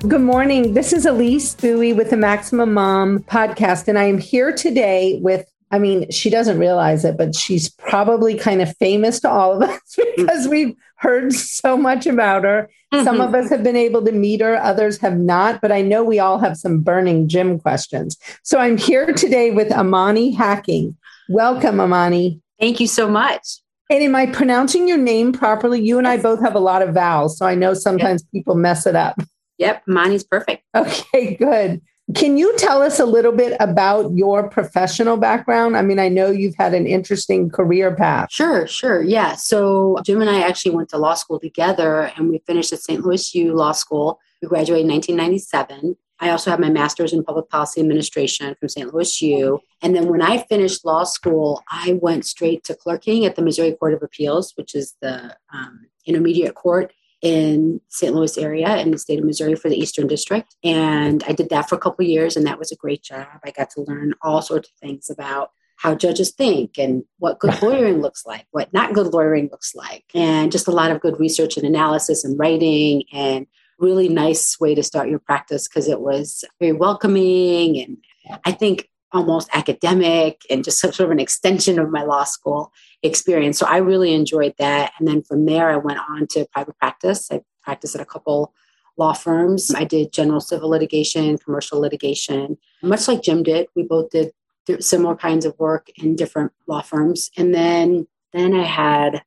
Good morning. This is Elise Buie with the Maximum Mom podcast, and I am here today with. I mean, she doesn't realize it, but she's probably kind of famous to all of us because we've heard so much about her. Mm-hmm. Some of us have been able to meet her, others have not, but I know we all have some burning Jim questions. So I'm here today with Amani Hacking. Welcome, Amani. Thank you so much. And am I pronouncing your name properly? You and I both have a lot of vowels, so I know sometimes people mess it up. Yep, Mani's perfect. Okay, good. Can you tell us a little bit about your professional background? I mean, I know you've had an interesting career path. Sure, sure. Yeah. So Jim and I actually went to law school together and we finished at St. Louis U Law School. We graduated in 1997. I also have my master's in public policy administration from St. Louis U. And then when I finished law school, I went straight to clerking at the Missouri Court of Appeals, which is the um, intermediate court in St. Louis area in the state of Missouri for the Eastern District. And I did that for a couple years, and that was a great job. I got to learn all sorts of things about how judges think and what good lawyering looks like, what not good lawyering looks like, and just a lot of good research and analysis and writing and really nice way to start your practice because it was very welcoming and I think almost academic and just sort of an extension of my law school experience. So I really enjoyed that. And then from there, I went on to private practice. I practiced at a couple law firms. I did general civil litigation, commercial litigation, much like Jim did. We both did similar kinds of work in different law firms. And then then I had,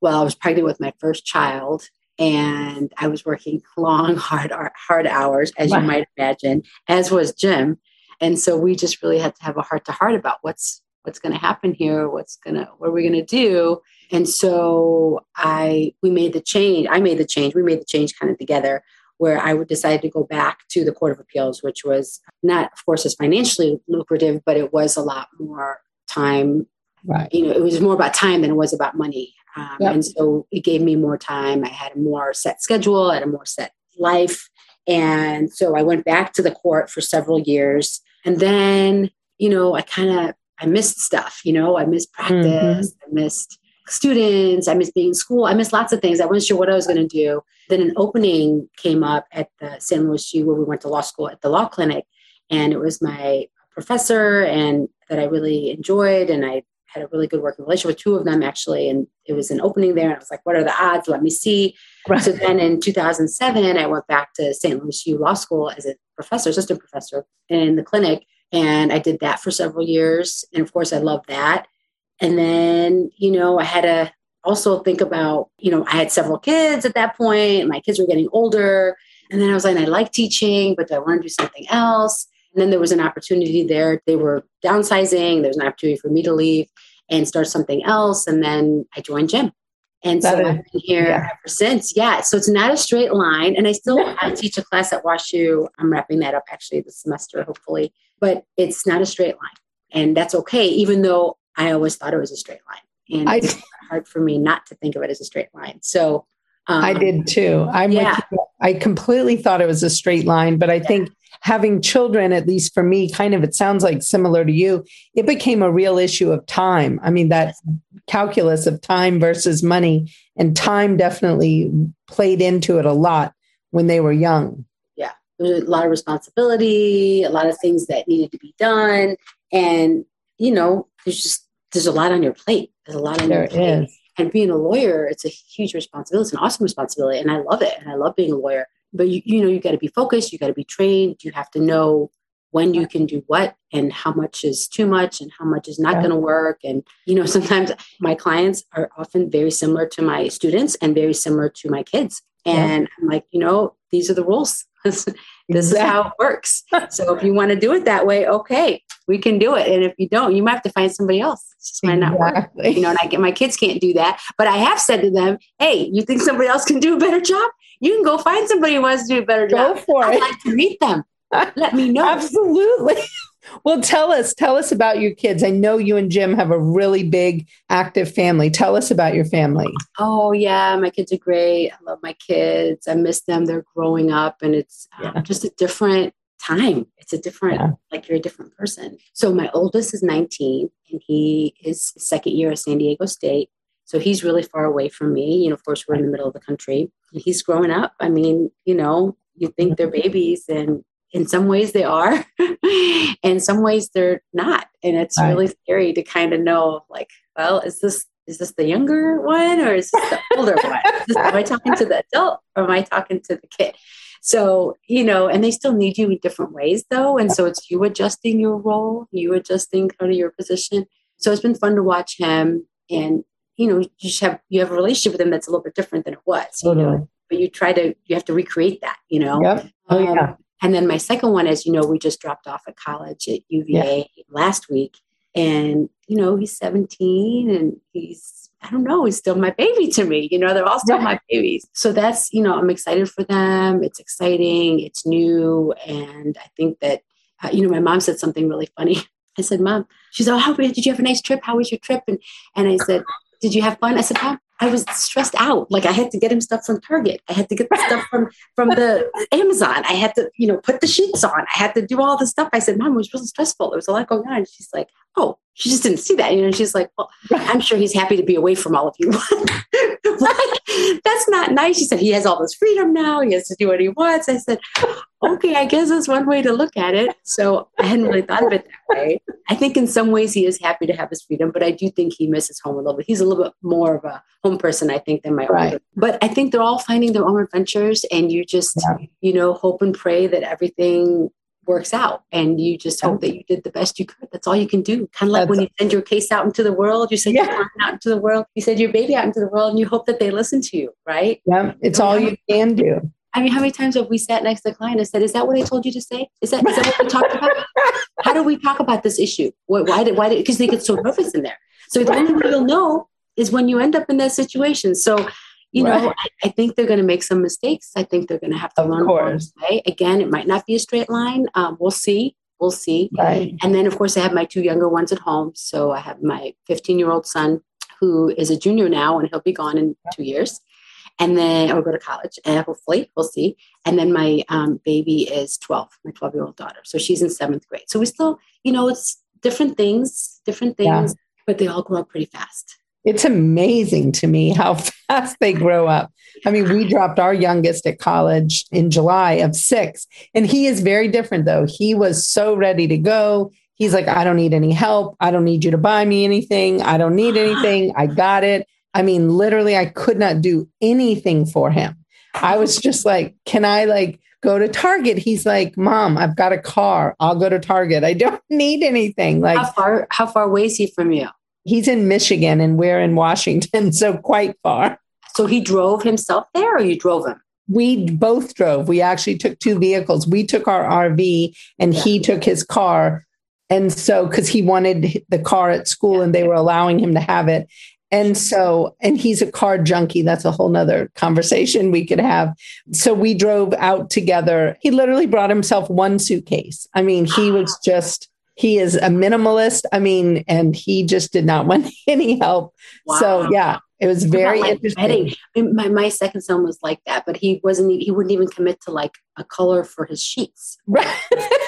well, I was pregnant with my first child and I was working long, hard, hard hours, as wow. you might imagine, as was Jim. And so we just really had to have a heart to heart about what's what's going to happen here what's going to what are we going to do? And so i we made the change i made the change we made the change kind of together where i would decide to go back to the court of appeals which was not of course as financially lucrative but it was a lot more time right. you know it was more about time than it was about money. Um, yep. and so it gave me more time i had a more set schedule i had a more set life. And so i went back to the court for several years. And then you know i kind of I missed stuff, you know, I missed practice, mm-hmm. I missed students, I missed being in school, I missed lots of things. I wasn't sure what I was going to do. Then an opening came up at the St. Louis U where we went to law school at the law clinic. And it was my professor and that I really enjoyed. And I had a really good working relationship with two of them actually. And it was an opening there. And I was like, what are the odds? Let me see. Right. So then in 2007, I went back to St. Louis U Law School as a professor, assistant professor in the clinic. And I did that for several years. And of course, I loved that. And then, you know, I had to also think about, you know, I had several kids at that point. My kids were getting older. And then I was like, I like teaching, but I want to do something else? And then there was an opportunity there. They were downsizing. There was an opportunity for me to leave and start something else. And then I joined Jim. And so I've been here yeah. ever since. Yeah. So it's not a straight line. And I still I teach a class at WashU. I'm wrapping that up actually this semester, hopefully. But it's not a straight line. And that's okay, even though I always thought it was a straight line. And I, it's hard for me not to think of it as a straight line. So um, I did too. I'm yeah. I completely thought it was a straight line, but I yeah. think having children, at least for me, kind of, it sounds like similar to you, it became a real issue of time. I mean, that calculus of time versus money, and time definitely played into it a lot when they were young. Yeah, there's a lot of responsibility, a lot of things that needed to be done. And, you know, there's just, there's a lot on your plate. There's a lot on there your plate. Is. And being a lawyer, it's a huge responsibility. It's an awesome responsibility. And I love it. And I love being a lawyer but you, you know you got to be focused you got to be trained you have to know when you can do what and how much is too much and how much is not yeah. going to work. And you know sometimes my clients are often very similar to my students and very similar to my kids. And yeah. i'm like you know these are the rules. This exactly. is how it works. So if you want to do it that way okay we can do it. And if you don't you might have to find somebody else. It's just might not work. You know and i get my kids can't do that but i have said to them hey you think somebody else can do a better job you can go find somebody who wants to do a better job. Go for it. I'd it. like to meet them. let me know. Absolutely. Well, tell us, tell us about your kids. I know you and Jim have a really big, active family. Tell us about your family. Oh yeah, my kids are great. I love my kids. I miss them. They're growing up, and it's um, yeah. just a different time. It's a different, yeah. like you're a different person. So my oldest is 19, and he is second year at San Diego State. So he's really far away from me. You know, of course, we're in the middle of the country. He's growing up. I mean, you know, you think they're babies, and in some ways they are, in some ways they're not. And it's right. really scary to kind of know, like, well, is this is this the younger one or is this the older one? This, am I talking to the adult or am I talking to the kid? So, you know, and they still need you in different ways though. And so it's you adjusting your role, you adjusting kind of your position. So it's been fun to watch him and you know, you just have you have a relationship with them that's a little bit different than it was. Totally. You know? But you try to you have to recreate that, you know. Yep. Oh um, yeah. And then my second one, is, you know, we just dropped off at college at UVA yeah. last week. And, you know, he's 17 and he's, I don't know, he's still my baby to me. You know, they're all still my babies. So that's, you know, I'm excited for them. It's exciting, it's new. And I think that, uh, you know, my mom said something really funny. I said, Mom, she said, Oh, how did you have a nice trip? How was your trip? And, and I said, Did you have fun? I said, Mom, I was stressed out. Like I had to get him stuff from Target. I had to get stuff from from the Amazon. I had to, you know, put the sheets on. I had to do all the stuff. I said, Mom, it was really stressful. There was a lot going on. And she's like, Oh, she just didn't see that. You know, she's like, Well, I'm sure he's happy to be away from all of you. That's not nice. She said, He has all this freedom now. He has to do what he wants. I said, Okay, I guess that's one way to look at it. So I hadn't really thought of it that way. I think in some ways he is happy to have his freedom, but I do think he misses home a little bit. He's a little bit more of a home person, I think, than my right. older. But I think they're all finding their own adventures, and you just, yeah. you know, hope and pray that everything works out and you just hope that you did the best you could that's all you can do kind of like that's when you send your case out into the world you send yeah. your out into the world you send your baby out into the world and you hope that they listen to you right yeah it's all you can do I mean, how many times have we sat next to the client and said, "Is that what I told you to say? Is that is that what we talked about? How do we talk about this issue? Why did why did because they get so nervous in there? So the only way you'll know is when you end up in that situation. So, you right. know, I, I, think they're going to make some mistakes. I think they're going to have to of learn course. way. Again, it might not be a straight line. Um, we'll see. We'll see. Right. And then, of course, I have my two younger ones at home. So I have my 15 year old son who is a junior now, and he'll be gone in two years. And then I'll go to college, and hopefully we'll see. And then my um, baby is 12, my 12 year old daughter. So she's in seventh grade. So we still, you know, it's different things, different things, yeah. but they all grow up pretty fast. It's amazing to me how fast they grow up. I mean, we dropped our youngest at college in July of six, and he is very different though. He was so ready to go. He's like, I don't need any help. I don't need you to buy me anything. I don't need anything. I got it. I mean, literally, I could not do anything for him. I was just like, can I like go to Target? He's like, Mom, I've got a car. I'll go to Target. I don't need anything. Like, how far? How far away is he from you? He's in Michigan and we're in Washington, so quite far. So he drove himself there or you drove him? We both drove. We actually took two vehicles. We took our RV and yeah. he took his car. And so, because he wanted the car at school yeah. and they were allowing him to have it. And so, and he's a car junkie. That's a whole nother conversation we could have. So we drove out together. He literally brought himself one suitcase. I mean, he was ah. just he is a minimalist. I mean, and he just did not want any help. Wow. So yeah, it was very like interesting. My, my second son was like that, but he wasn't, he wouldn't even commit to like a color for his sheets. Right.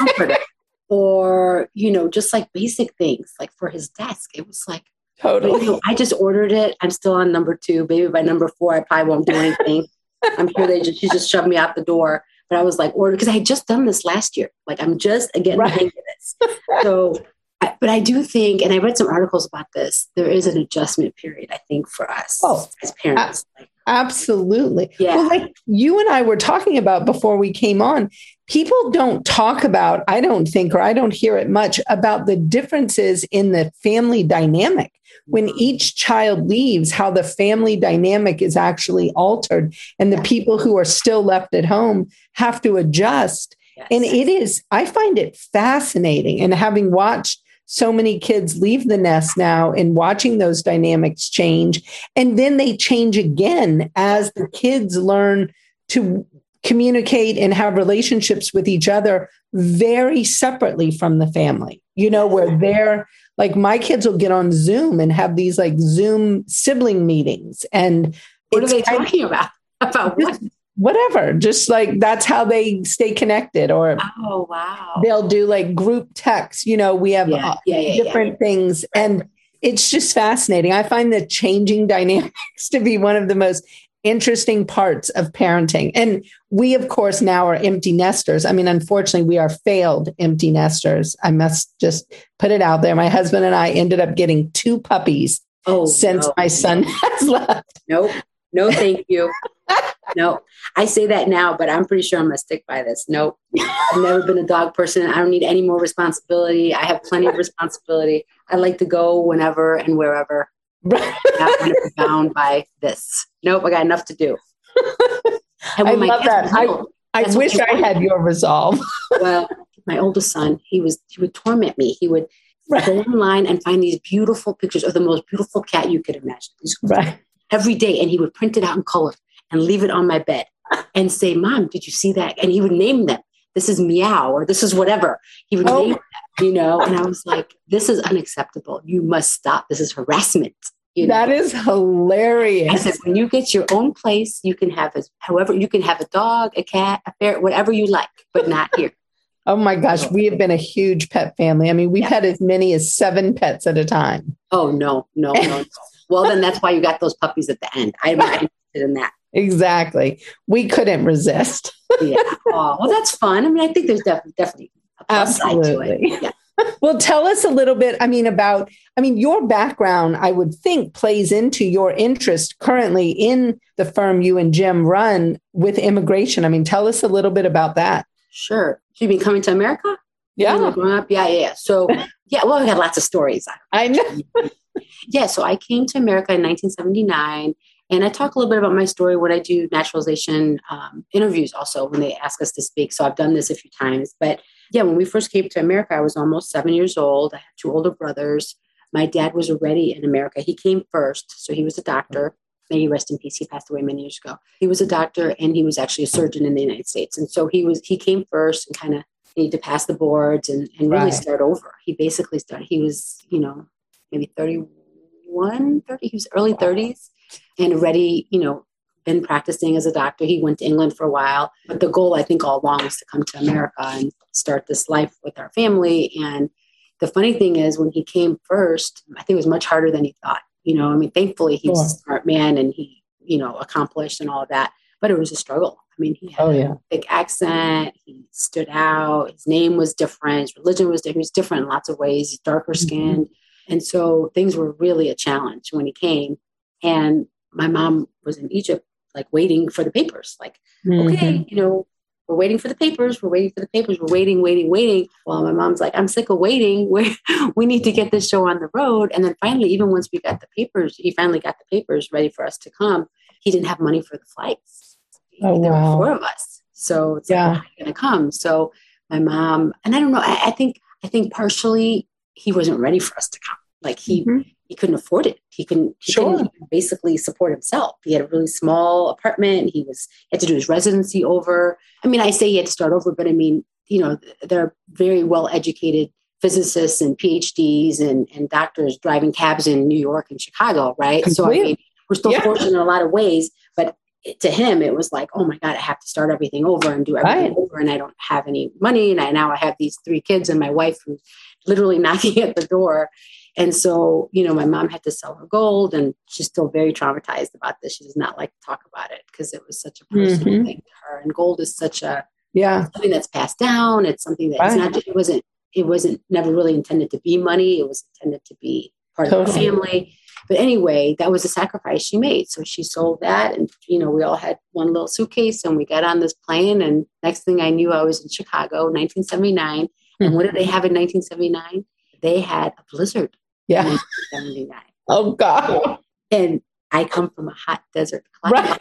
or, you know, just like basic things like for his desk. It was like, totally. You know, I just ordered it. I'm still on number two. Maybe by number four, I probably won't do anything. I'm sure they just, she just shoved me out the door. But I was like, order because I had just done this last year. Like I'm just getting right. The hang of this. So, I, but I do think, and I read some articles about this. There is an adjustment period, I think, for us oh, as parents. absolutely. Yeah. Well, like you and I were talking about before we came on, people don't talk about, I don't think, or I don't hear it much about the differences in the family dynamic when mm-hmm. each child leaves, how the family dynamic is actually altered and the people who are still left at home have to adjust. Yes. And it is, I find it fascinating. And having watched so many kids leave the nest now and watching those dynamics change, and then they change again as the kids learn to communicate and have relationships with each other very separately from the family, you know, where they're like my kids will get on Zoom and have these like Zoom sibling meetings. And what are they talking about? About what? Whatever, just like that's how they stay connected. Or oh wow, they'll do like group texts. You know, we have yeah, uh, yeah, yeah, different things, and it's just fascinating. I find the changing dynamics to be one of the most interesting parts of parenting. And we, of course, now are empty nesters. I mean, unfortunately, we are failed empty nesters. I must just put it out there. My husband and I ended up getting two puppies oh, since no, my son has left. Nope. No, thank you. no, I say that now, but I'm pretty sure I'm gonna stick by this. Nope. I've never been a dog person. I don't need any more responsibility. I have plenty of responsibility. I like to go whenever and wherever. not want to be bound by this. Nope, I got enough to do. I love that. I, I wish I had your resolve. well, my oldest son, he was he would torment me. He would right. go online and find these beautiful pictures of the most beautiful cat you could imagine. Right. Every day, and he would print it out in color and leave it on my bed and say, "Mom, did you see that?" And he would name them. This is meow, or this is whatever. He would oh. name them, you know. And I was like, "This is unacceptable. You must stop. This is harassment." You know? That is hilarious. I said, when you get your own place, you can have as however you can have a dog, a cat, a ferret, whatever you like, but not here. oh my gosh, we have been a huge pet family. I mean, we've yeah. had as many as seven pets at a time. Oh no, no, no. no. well, then that's why you got those puppies at the end. I'm not interested in that. Exactly. We couldn't resist. yeah. Oh, well, that's fun. I mean, I think there's definitely definitely a plus Absolutely. side to it. Yeah well, tell us a little bit. I mean, about, I mean, your background, I would think, plays into your interest currently in the firm you and Jim run with immigration. I mean, tell us a little bit about that. Sure. You've been coming to America? Yeah. Growing up? Yeah, yeah, yeah. So, yeah, well, we had lots of stories. I know. yeah. So I came to America in 1979. And I talk a little bit about my story when I do naturalization um, interviews also when they ask us to speak. So I've done this a few times. But yeah, when we first came to America, I was almost seven years old. I had two older brothers. My dad was already in America. He came first, so he was a doctor. May he rest in peace. He passed away many years ago. He was a doctor and he was actually a surgeon in the United States. And so he was he came first and kind of needed to pass the boards and, and really right. start over. He basically started, he was, you know, maybe 31, 30, he was early 30s and already, you know, been practicing as a doctor. He went to England for a while, but the goal, I think, all along was to come to America and start this life with our family. And the funny thing is, when he came first, I think it was much harder than he thought. You know, I mean, thankfully, he's was a smart man and he, you know, accomplished and all of that, but it was a struggle. I mean, he had oh, yeah. a big accent. He stood out. His name was different. His religion was different. He was different in lots of ways. He's darker mm-hmm. skinned. Mm-hmm. And so things were really a challenge when he came. And my mom was in Egypt like waiting for the papers. Like, mm-hmm. okay, you know, we're waiting for the papers. We're waiting for the papers. We're waiting, waiting, waiting. Well, my mom's like, I'm sick of waiting. We we need to get this show on the road. And then finally, even once we got the papers, he finally got the papers ready for us to come. He didn't have money for the flights. Oh, there wow. were four of us, so it's yeah. like, going to come. So my mom and I don't know. I, I, think I think partially he wasn't ready for us to come. Like he mm-hmm he couldn't afford it. He couldn't, he sure. couldn't basically support himself. He had a really small apartment. He was he had to do his residency over. I mean, I say he had to start over, but I mean, you know, there are very well educated physicists and PhDs and, and doctors driving cabs in New York and Chicago, right? Completely. So I mean, we're still yeah. fortunate in a lot of ways, but to him it was like, oh my God, I have to start everything over and do everything right. over, and I don't have any money, and I now I have these three kids and my wife who's literally knocking at the door and so, you know, my mom had to sell her gold and she's still very traumatized about this. She does not like to talk about it because it was such a personal mm-hmm. thing to her. And gold is such a yeah something that's passed down. It's something that's right. not it wasn't it wasn't never really intended to be money. It was intended to be part totally. of the family. But anyway, that was a sacrifice she made. So she sold that and you know, we all had one little suitcase and we got on this plane and next thing I knew I was in Chicago, 1979. Mm-hmm. And what did they have in 1979? They had a blizzard yeah. 79. Oh God. And I come from a hot desert climate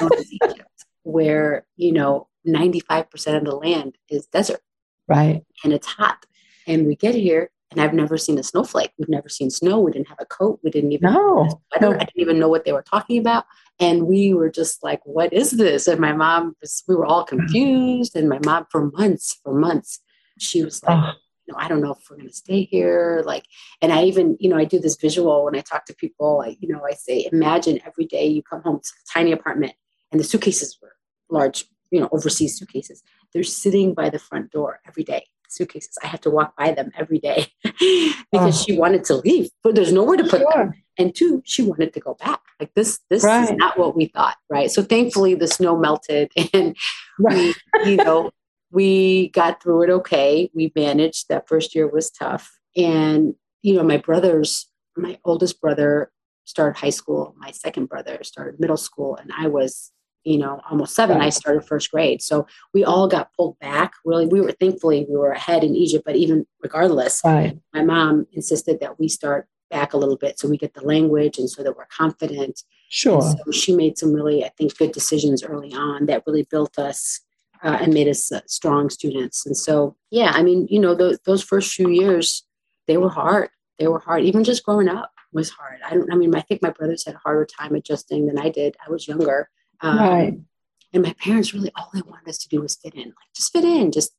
right. where, you know, 95% of the land is desert. Right. And it's hot. And we get here and I've never seen a snowflake. We've never seen snow. We didn't have a coat. We didn't even no, no. I didn't even know what they were talking about. And we were just like, what is this? And my mom was, we were all confused. And my mom for months, for months, she was like, oh. Know, I don't know if we're going to stay here. Like, and I even, you know, I do this visual when I talk to people, I, you know, I say, imagine every day you come home to a tiny apartment and the suitcases were large, you know, overseas suitcases. They're sitting by the front door every day suitcases. I have to walk by them every day because oh. she wanted to leave, but there's nowhere to put sure. them. And two, she wanted to go back. Like this, this right. is not what we thought, right? So thankfully, the snow melted, and right. we, you know, we got through it okay. We managed. That first year was tough, and you know, my brothers, my oldest brother started high school. My second brother started middle school, and I was you know, almost seven. I started first grade. So we all got pulled back. Really, we were thankfully we were ahead in Egypt, but even regardless, right. my mom insisted that we start back a little bit so we get the language and so that we're confident. Sure. And so she made some really, I think, good decisions early on that really built us uh, and made us uh, strong students. And so, yeah, I mean, you know, those, those first few years, they were hard. They were hard. Even just growing up was hard. I don't. I mean, I think my brothers had a harder time adjusting than I did. I was younger um, right. And my parents really, all they wanted us to do was fit in, like just fit in, just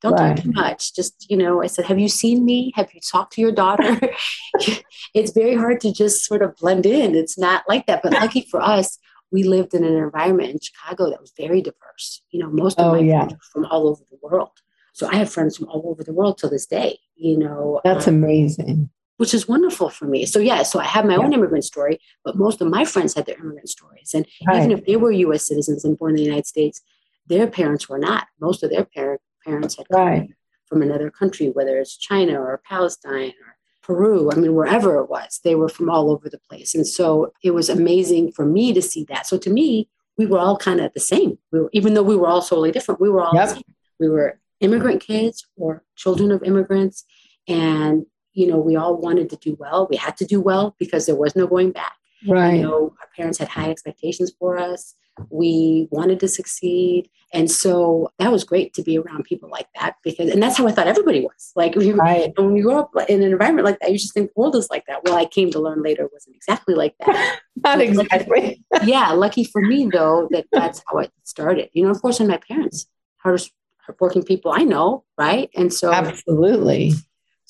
don't right. talk too much. Just, you know, I said, have you seen me? Have you talked to your daughter? it's very hard to just sort of blend in. It's not like that. But lucky for us, we lived in an environment in Chicago that was very diverse. You know, most of oh, my yeah. friends from all over the world. So I have friends from all over the world to this day, you know. That's um, amazing which is wonderful for me. So yeah, so I have my yeah. own immigrant story, but most of my friends had their immigrant stories. And right. even if they were US citizens and born in the United States, their parents were not. Most of their parent, parents had come right. from another country, whether it's China or Palestine or Peru, I mean, wherever it was, they were from all over the place. And so it was amazing for me to see that. So to me, we were all kind of the same. We were, even though we were all totally different, we were all yep. the same. We were immigrant kids or children of immigrants. And you know, we all wanted to do well. We had to do well because there was no going back. Right. You know, our parents had high expectations for us. We wanted to succeed. And so that was great to be around people like that because, and that's how I thought everybody was. Like we, right. when you grow up in an environment like that, you just think the world is like that. Well, I came to learn later wasn't exactly like that. Not exactly. yeah. Lucky for me though, that that's how it started. You know, of course, and my parents, hardest working people I know. Right. And so absolutely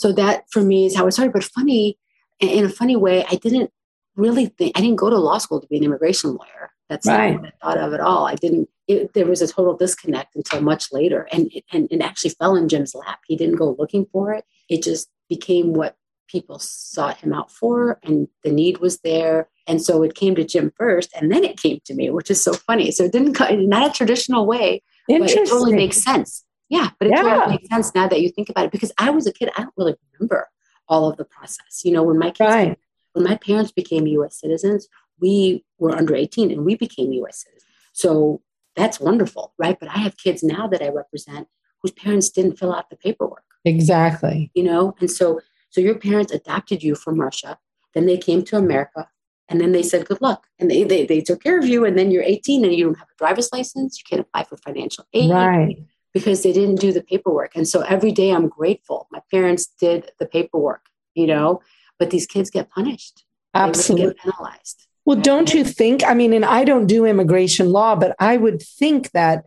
so that for me is how it started. But funny, in a funny way, I didn't really think I didn't go to law school to be an immigration lawyer. That's right. not what I thought of at all. I didn't. It, there was a total disconnect until much later, and and it actually fell in Jim's lap. He didn't go looking for it. It just became what people sought him out for, and the need was there. And so it came to Jim first, and then it came to me, which is so funny. So it didn't come in not a traditional way, but it totally makes sense. Yeah, but it yeah. totally makes sense now that you think about it because I was a kid. I don't really remember all of the process. You know, when my kids, right. when my parents became U.S. citizens, we were under 18 and we became U.S. citizens. So that's wonderful, right? But I have kids now that I represent whose parents didn't fill out the paperwork. Exactly. You know, and so so your parents adopted you from Russia, then they came to America, and then they said good luck, and they they, they took care of you, and then you're 18 and you don't have a driver's license, you can't apply for financial aid. Right because they didn't do the paperwork. And so every day I'm grateful. My parents did the paperwork, you know, but these kids get punished. Absolutely. Really get penalized. Well, don't you think? I mean, and I don't do immigration law, but I would think that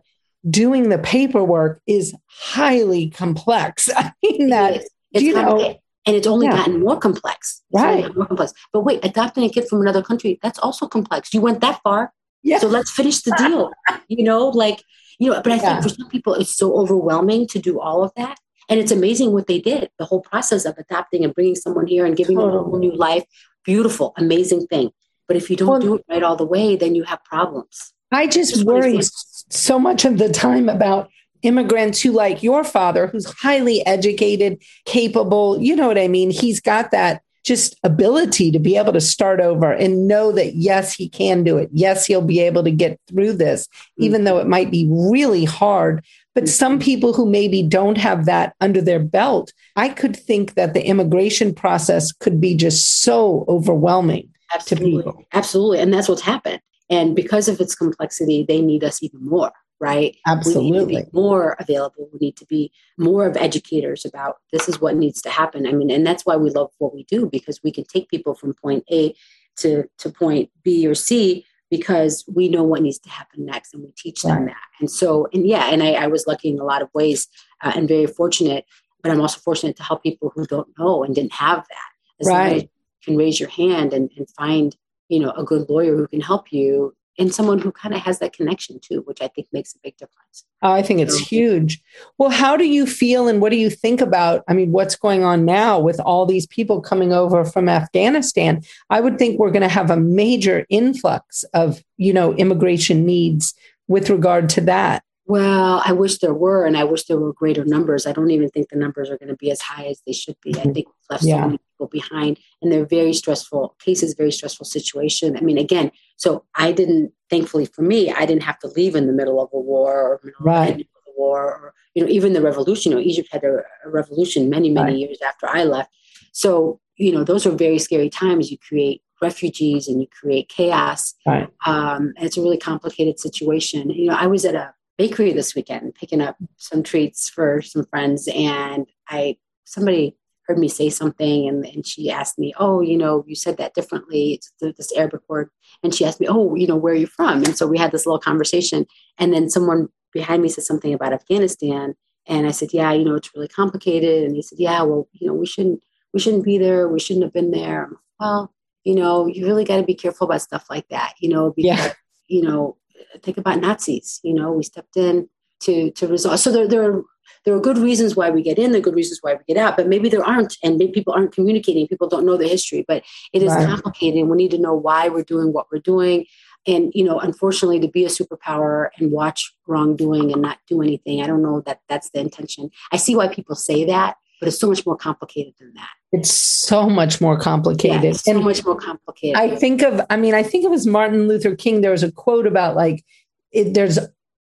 doing the paperwork is highly complex. I mean, that, you know, and it's only yeah. gotten more complex. It's right. More complex. But wait, adopting a kid from another country, that's also complex. You went that far. Yeah. So let's finish the deal. you know, like you know, but I yeah. think for some people, it's so overwhelming to do all of that. And it's amazing what they did, the whole process of adopting and bringing someone here and giving them a whole new life. Beautiful, amazing thing. But if you don't well, do it right all the way, then you have problems. I just, just worry so much of the time about immigrants who, like your father, who's highly educated, capable. You know what I mean? He's got that just ability to be able to start over and know that yes he can do it yes he'll be able to get through this even mm-hmm. though it might be really hard but mm-hmm. some people who maybe don't have that under their belt i could think that the immigration process could be just so overwhelming absolutely. absolutely and that's what's happened and because of its complexity they need us even more right? Absolutely. more available. We need to be more of educators about this is what needs to happen. I mean, and that's why we love what we do because we can take people from point A to, to point B or C because we know what needs to happen next and we teach them right. that. And so, and yeah, and I, I, was lucky in a lot of ways uh, and very fortunate, but I'm also fortunate to help people who don't know and didn't have that. As right. Can raise your hand and, and find, you know, a good lawyer who can help you and someone who kind of has that connection too, which I think makes a big difference. Oh, I think it's so, huge. Well, how do you feel and what do you think about? I mean, what's going on now with all these people coming over from Afghanistan? I would think we're going to have a major influx of, you know, immigration needs with regard to that. Well, I wish there were, and I wish there were greater numbers. I don't even think the numbers are going to be as high as they should be. I mm-hmm. think we've left yeah. so many people behind, and they're very stressful cases, very stressful situation. I mean, again, so I didn't, thankfully for me, I didn't have to leave in the middle of a war or right. of the war, or you know, even the revolution. You know, Egypt had a, a revolution many, many right. years after I left. So you know, those are very scary times. You create refugees and you create chaos. Right. Um, and it's a really complicated situation. You know, I was at a bakery this weekend picking up some treats for some friends and i somebody heard me say something and, and she asked me oh you know you said that differently it's this arabic word and she asked me oh you know where are you from and so we had this little conversation and then someone behind me said something about afghanistan and i said yeah you know it's really complicated and he said yeah well you know we shouldn't we shouldn't be there we shouldn't have been there well you know you really got to be careful about stuff like that you know because yeah. you know think about Nazis. You know, we stepped in to to resolve. So there, there are there are good reasons why we get in. There are good reasons why we get out. But maybe there aren't, and maybe people aren't communicating. People don't know the history. But it is right. complicated, and we need to know why we're doing what we're doing. And you know, unfortunately, to be a superpower and watch wrongdoing and not do anything, I don't know that that's the intention. I see why people say that, but it's so much more complicated than that. It's so much more complicated. Yeah, so and much more complicated. I think of, I mean, I think it was Martin Luther King. There was a quote about like, it, there's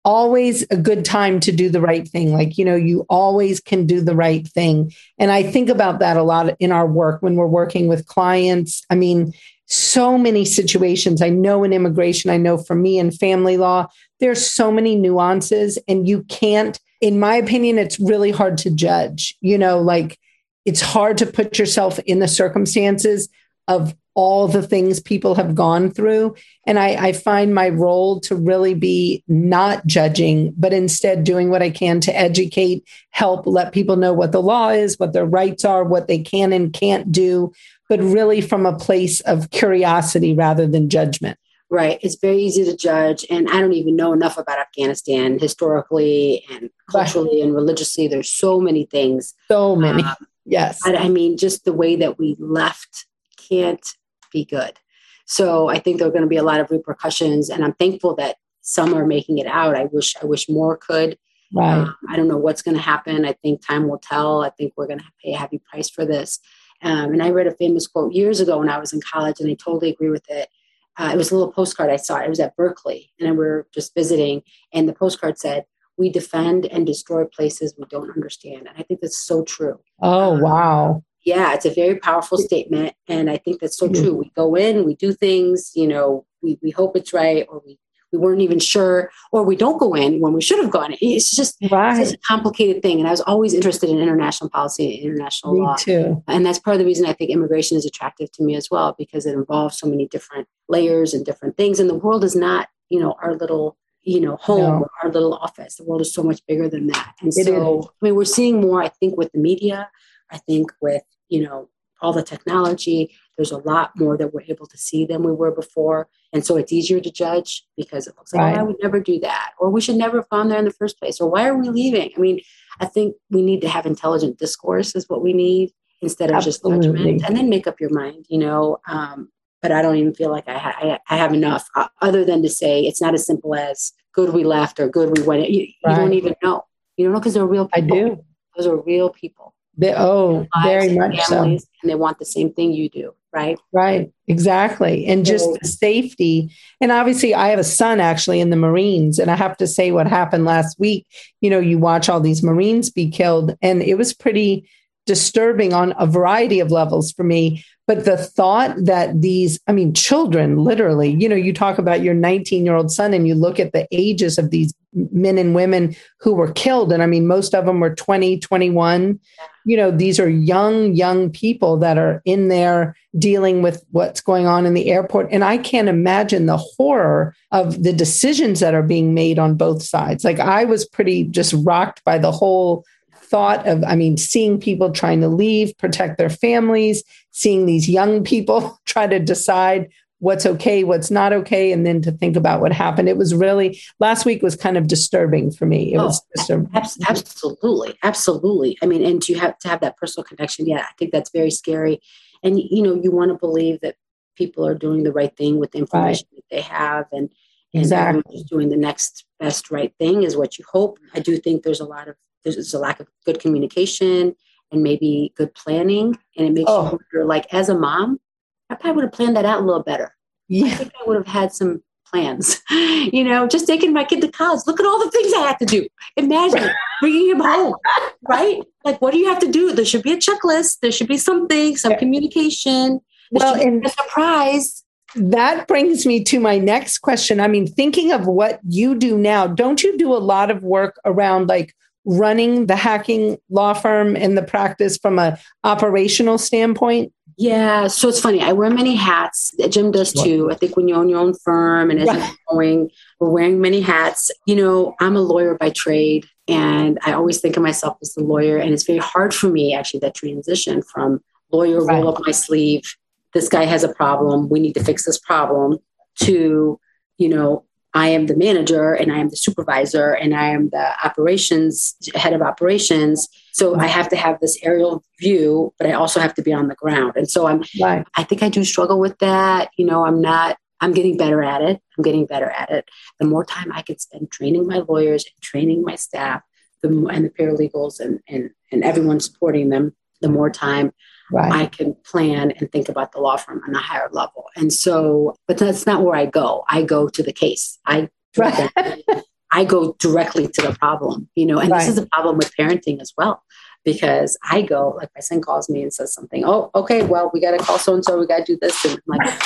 always a good time to do the right thing. Like, you know, you always can do the right thing. And I think about that a lot in our work when we're working with clients. I mean, so many situations. I know in immigration, I know for me in family law, there's so many nuances, and you can't in my opinion, it's really hard to judge. You know, like it's hard to put yourself in the circumstances of all the things people have gone through. And I, I, find my role to really be not judging, but instead doing what I can to educate, help, let people know what the law is, what their rights are, what they can and can't do, but really from a place of curiosity rather than judgment right? It's very easy to judge. And I don't even know enough about Afghanistan historically and culturally and religiously. There's so many things. So many. Um, yes. But I mean, just the way that we left can't be good. So I think there are going to be a lot of repercussions. And I'm thankful that some are making it out. I wish I wish more could. Right. Um, I don't know what's going to happen. I think time will tell. I think we're going to pay a heavy price for this. Um, and I read a famous quote years ago when I was in college, and I totally agree with it. Uh, it was a little postcard I saw. It was at Berkeley, and we were just visiting. And the postcard said, "We defend and destroy places we don't understand." And I think that's so true. Oh um, wow! Yeah, it's a very powerful statement, and I think that's so mm-hmm. true. We go in, we do things, you know, we we hope it's right, or we we weren't even sure, or we don't go in when we should have gone. It's just, right. it's a complicated thing. And I was always interested in international policy and international me law. Too. And that's part of the reason I think immigration is attractive to me as well, because it involves so many different layers and different things. And the world is not, you know, our little you know, home no. our little office. The world is so much bigger than that. And it so, is. I mean, we're seeing more, I think, with the media, I think with, you know, all the technology. There's a lot more that we're able to see than we were before. And so it's easier to judge because it looks like, right. oh, I would never do that. Or we should never have gone there in the first place. Or why are we leaving? I mean, I think we need to have intelligent discourse, is what we need instead of Absolutely. just judgment. And then make up your mind, you know. Um, but I don't even feel like I, ha- I have enough uh, other than to say it's not as simple as good we left or good we went. You, right. you don't even know. You don't know because they're real people. I do. Those are real people. They, oh, very much so. And they want the same thing you do, right? Right, exactly. And just the safety. And obviously, I have a son actually in the Marines, and I have to say what happened last week. You know, you watch all these Marines be killed, and it was pretty disturbing on a variety of levels for me. But the thought that these, I mean, children, literally, you know, you talk about your 19 year old son and you look at the ages of these men and women who were killed. And I mean, most of them were 20, 21. You know, these are young, young people that are in there dealing with what's going on in the airport. And I can't imagine the horror of the decisions that are being made on both sides. Like I was pretty just rocked by the whole thought of, I mean, seeing people trying to leave, protect their families, seeing these young people try to decide what's okay, what's not okay, and then to think about what happened. It was really last week was kind of disturbing for me. It oh, was disturbing. absolutely, absolutely. I mean, and to have to have that personal connection, yeah, I think that's very scary. And you know, you want to believe that people are doing the right thing with the information right. that they have, and and exactly. doing the next best right thing is what you hope. I do think there's a lot of there's a lack of good communication and maybe good planning. And it makes oh. you wonder, like, as a mom, I probably would have planned that out a little better. Yeah. I think I would have had some plans, you know, just taking my kid to college. Look at all the things I had to do. Imagine bringing him home, right? Like, what do you have to do? There should be a checklist. There should be something, some communication. There well, and a surprise. That brings me to my next question. I mean, thinking of what you do now, don't you do a lot of work around like running the hacking law firm and the practice from a operational standpoint? Yeah, so it's funny. I wear many hats. Jim does too. I think when you own your own firm and as right. going, we're wearing many hats. You know, I'm a lawyer by trade, and I always think of myself as the lawyer. And it's very hard for me actually that transition from lawyer right. roll up my sleeve. This guy has a problem. We need to fix this problem. To you know, I am the manager and I am the supervisor and I am the operations head of operations. So I mm-hmm. have to have this aerial view, but I also have to be on the ground. And so I'm, right. I think I do struggle with that. You know, I'm not, I'm getting better at it. I'm getting better at it. The more time I can spend training my lawyers and training my staff, the more, and the paralegals and, and, and everyone supporting them, the more time right. I can plan and think about the law firm on a higher level. And so, but that's not where I go. I go to the case. I right. I go directly to the problem, you know, and right. this is a problem with parenting as well. Because I go, like my son calls me and says something, oh, okay, well, we got to call so and so, we got to do this. And I'm like,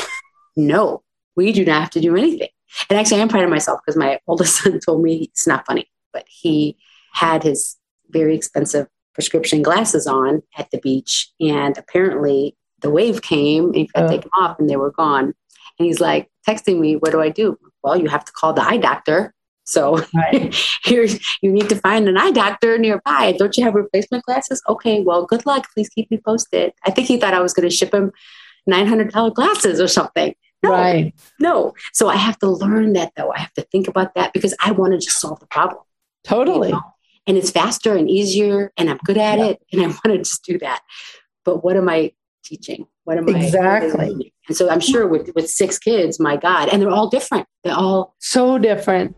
no, we do not have to do anything. And actually, I'm proud of myself because my oldest son told me it's not funny, but he had his very expensive prescription glasses on at the beach. And apparently the wave came and he oh. had to take them off and they were gone. And he's like texting me, What do I do? Well, you have to call the eye doctor. So right. here you need to find an eye doctor nearby. Don't you have replacement glasses? Okay, well, good luck. Please keep me posted. I think he thought I was going to ship him $900 glasses or something. No, right. No. So I have to learn that though. I have to think about that because I want to just solve the problem. Totally. You know? And it's faster and easier and I'm good at yeah. it and I want to just do that. But what am I teaching? What am exactly. I exactly? And so I'm sure with with six kids, my God, and they're all different. They're all so different.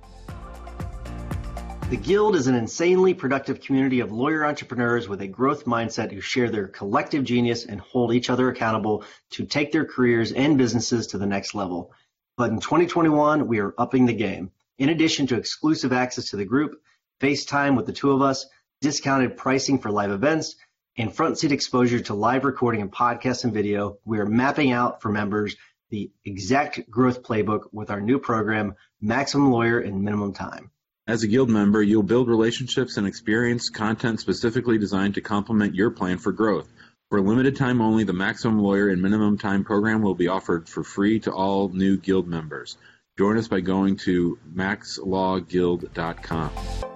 The Guild is an insanely productive community of lawyer entrepreneurs with a growth mindset who share their collective genius and hold each other accountable to take their careers and businesses to the next level. But in 2021, we are upping the game. In addition to exclusive access to the group, FaceTime with the two of us, discounted pricing for live events, and front seat exposure to live recording and podcasts and video. We are mapping out for members the exact growth playbook with our new program, Maximum Lawyer in Minimum Time. As a Guild member, you'll build relationships and experience content specifically designed to complement your plan for growth. For limited time only, the Maximum Lawyer in Minimum Time program will be offered for free to all new Guild members. Join us by going to maxlawguild.com.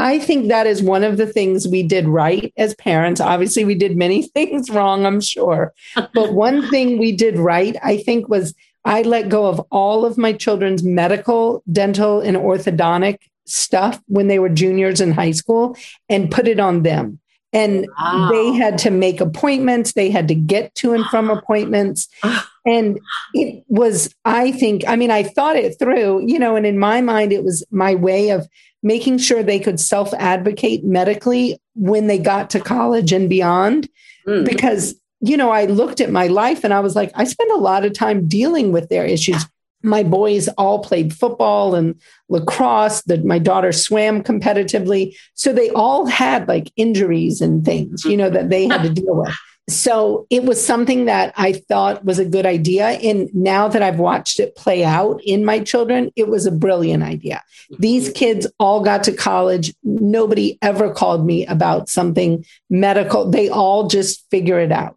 I think that is one of the things we did right as parents. Obviously, we did many things wrong, I'm sure. But one thing we did right, I think, was I let go of all of my children's medical, dental, and orthodontic stuff when they were juniors in high school and put it on them. And wow. they had to make appointments, they had to get to and from appointments. And it was, I think, I mean, I thought it through, you know, and in my mind, it was my way of making sure they could self advocate medically when they got to college and beyond. Mm. Because, you know, I looked at my life and I was like, I spent a lot of time dealing with their issues. my boys all played football and lacrosse. The, my daughter swam competitively. So they all had like injuries and things, you know, that they had to deal with. So it was something that I thought was a good idea. And now that I've watched it play out in my children, it was a brilliant idea. These mm-hmm. kids all got to college. Nobody ever called me about something medical. They all just figure it out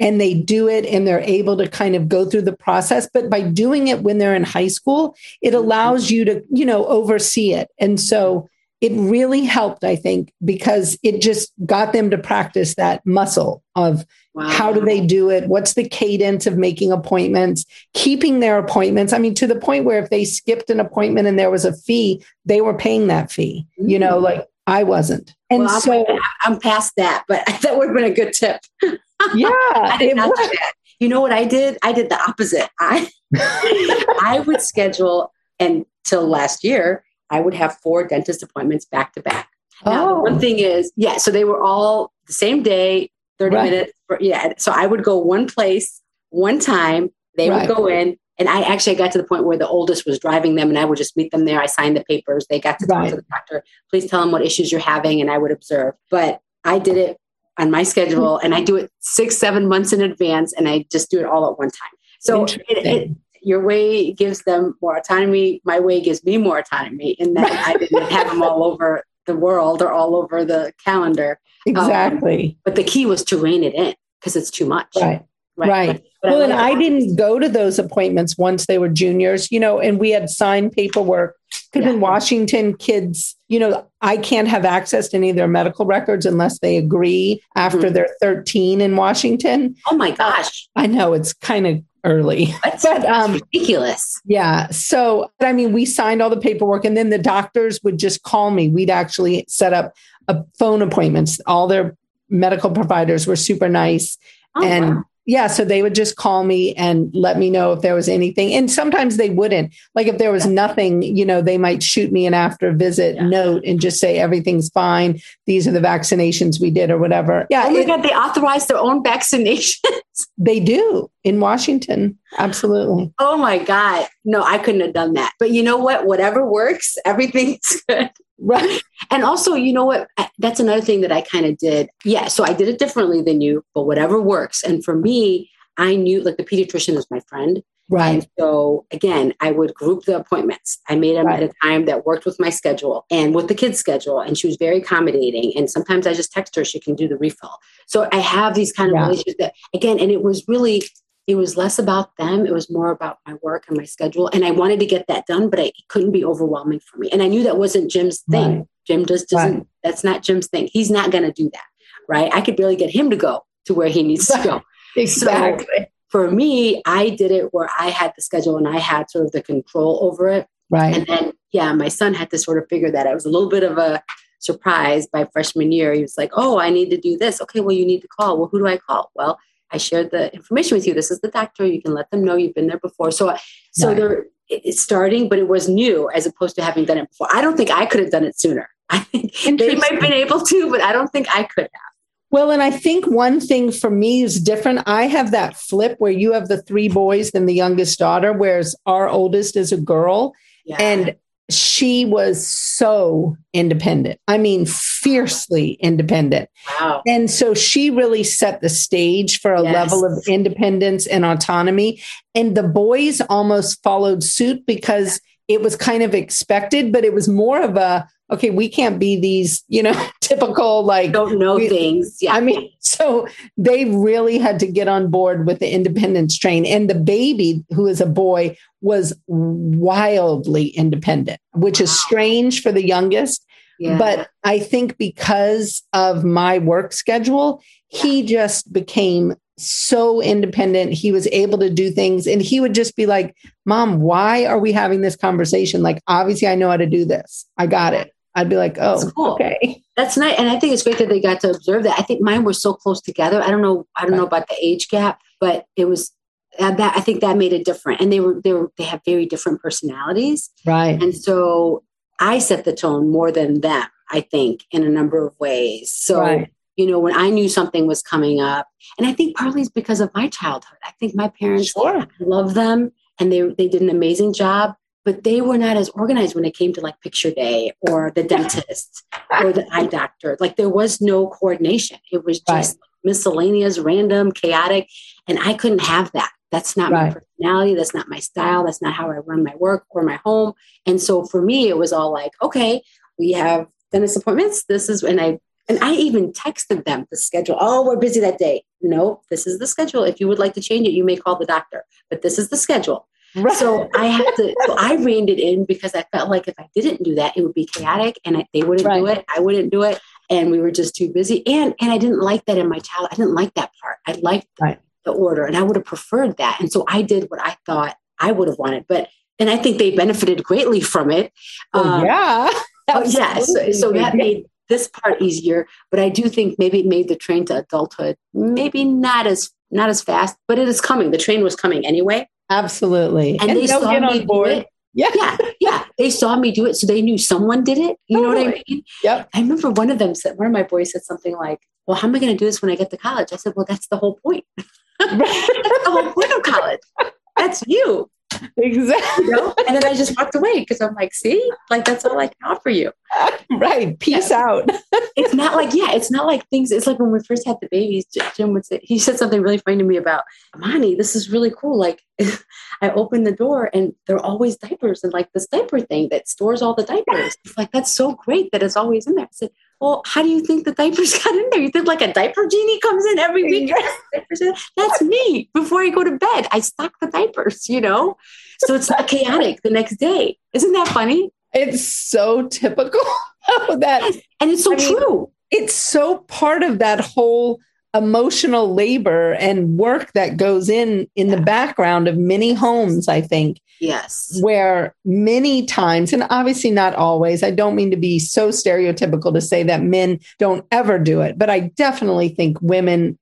and they do it and they're able to kind of go through the process. But by doing it when they're in high school, it mm-hmm. allows you to, you know, oversee it. And so it really helped, I think, because it just got them to practice that muscle of wow. how do they do it? What's the cadence of making appointments, keeping their appointments? I mean, to the point where if they skipped an appointment and there was a fee, they were paying that fee, you know, mm. like I wasn't. And well, so I'm, I'm past that, but that would have been a good tip. Yeah. I did. not do that. You know what I did? I did the opposite. I I would schedule and till last year, I would have four dentist appointments back to back. Now, oh. one thing is, yeah, so they were all the same day, 30 right. minutes. For, yeah. So I would go one place, one time. They right. would go in. And I actually got to the point where the oldest was driving them and I would just meet them there. I signed the papers. They got to talk right. to the doctor. Please tell them what issues you're having. And I would observe. But I did it on my schedule and I do it six, seven months in advance and I just do it all at one time. So it, it, your way gives them more autonomy. My way gives me more autonomy in that I didn't have them all over the world or all over the calendar. Um, exactly. Um, but the key was to rein it in because it's too much. Right. Right. right. Well, and I didn't go to those appointments once they were juniors, you know, and we had signed paperwork because yeah. in Washington, kids, you know, I can't have access to any of their medical records unless they agree after mm-hmm. they're 13 in Washington. Oh my gosh. I know it's kind of early. That's, but um, ridiculous. Yeah. So, I mean, we signed all the paperwork and then the doctors would just call me. We'd actually set up a phone appointments. All their medical providers were super nice. Oh, and wow yeah, so they would just call me and let me know if there was anything. And sometimes they wouldn't. Like if there was yeah. nothing, you know, they might shoot me an after visit yeah. note and just say everything's fine. These are the vaccinations we did or whatever. Yeah. Oh my it, God, they authorize their own vaccinations. They do in Washington. Absolutely. Oh my God. No, I couldn't have done that. But you know what? Whatever works, everything's good. Right. And also, you know what? That's another thing that I kind of did. Yeah. So I did it differently than you, but whatever works. And for me, I knew like the pediatrician is my friend. Right. And so again, I would group the appointments. I made them right. at a time that worked with my schedule and with the kids' schedule. And she was very accommodating. And sometimes I just text her, she can do the refill. So I have these kind of yeah. relationships that again, and it was really it was less about them it was more about my work and my schedule and i wanted to get that done but I, it couldn't be overwhelming for me. And i knew that wasn't jim's thing. Right. jim just doesn't right. that's not jim's thing. He's not going to do that right? I could barely get him to go to where he needs to go. Exactly. so for me i did it where i had the schedule and i had sort of the control over it. Right. And then yeah my son had to sort of figure that out. It was a little bit of a surprise by freshman year. He was like oh i need to do this. Okay well you need to call. Well who do i call? Well I shared the information with you. This is the doctor. You can let them know you've been there before. So, so right. they're it's starting, but it was new as opposed to having done it before. I don't think I could have done it sooner. I think they might have been able to, but I don't think I could have. Well, and I think one thing for me is different. I have that flip where you have the three boys and the youngest daughter, whereas our oldest is a girl. Yeah. And she was so independent. I mean, fiercely independent. Wow. And so she really set the stage for a yes. level of independence and autonomy. And the boys almost followed suit because it was kind of expected, but it was more of a, okay, we can't be these, you know, typical like don't know we, things. Yeah. I mean, so they really had to get on board with the independence train. And the baby, who is a boy, was wildly independent, which is strange for the youngest. Yeah. But I think because of my work schedule, he just became so independent. He was able to do things and he would just be like, Mom, why are we having this conversation? Like, obviously, I know how to do this. I got it. I'd be like, oh, that's cool. okay. That's nice. And I think it's great that they got to observe that. I think mine were so close together. I don't know. I don't know about the age gap, but it was uh, that I think that made it different. And they were they were they have very different personalities. Right. And so I set the tone more than them, I think, in a number of ways. So right. you know, when I knew something was coming up, and I think partly it's because of my childhood. I think my parents sure. love them and they they did an amazing job but they were not as organized when it came to like picture day or the dentist or the eye doctor like there was no coordination it was just right. miscellaneous random chaotic and i couldn't have that that's not right. my personality that's not my style that's not how i run my work or my home and so for me it was all like okay we have dentist appointments this is and i and I even texted them the schedule. Oh, we're busy that day. No, this is the schedule. If you would like to change it, you may call the doctor, but this is the schedule. Right. So I had to, so I reined it in because I felt like if I didn't do that, it would be chaotic and I, they wouldn't right. do it. I wouldn't do it. And we were just too busy. And, and I didn't like that in my child. I didn't like that part. I liked right. the order and I would have preferred that. And so I did what I thought I would have wanted, but, and I think they benefited greatly from it. Oh, um, yeah. Oh, yeah. So, so that made this part easier, but I do think maybe it made the train to adulthood maybe not as not as fast, but it is coming. The train was coming anyway. Absolutely. And, and they saw me do it. Yeah. yeah. Yeah. They saw me do it. So they knew someone did it. You totally. know what I mean? Yep. I remember one of them said, one of my boys said something like, Well, how am I going to do this when I get to college? I said, Well, that's the whole point. that's the whole point of college. That's you. Exactly. You know? And then I just walked away because I'm like, see, like that's all I can offer you. Right. Peace yeah. out. it's not like, yeah, it's not like things. It's like when we first had the babies, Jim would say, he said something really funny to me about, Monty, this is really cool. Like I opened the door and there are always diapers and like this diaper thing that stores all the diapers. like, that's so great that it's always in there. I said, well, how do you think the diapers got in there? You think like a diaper genie comes in every week? That's me. Before I go to bed, I stock the diapers, you know? So it's not chaotic the next day. Isn't that funny? It's so typical of that. And it's so I true. Mean, it's so part of that whole emotional labor and work that goes in in the background of many homes i think yes. where many times and obviously not always i don't mean to be so stereotypical to say that men don't ever do it but i definitely think women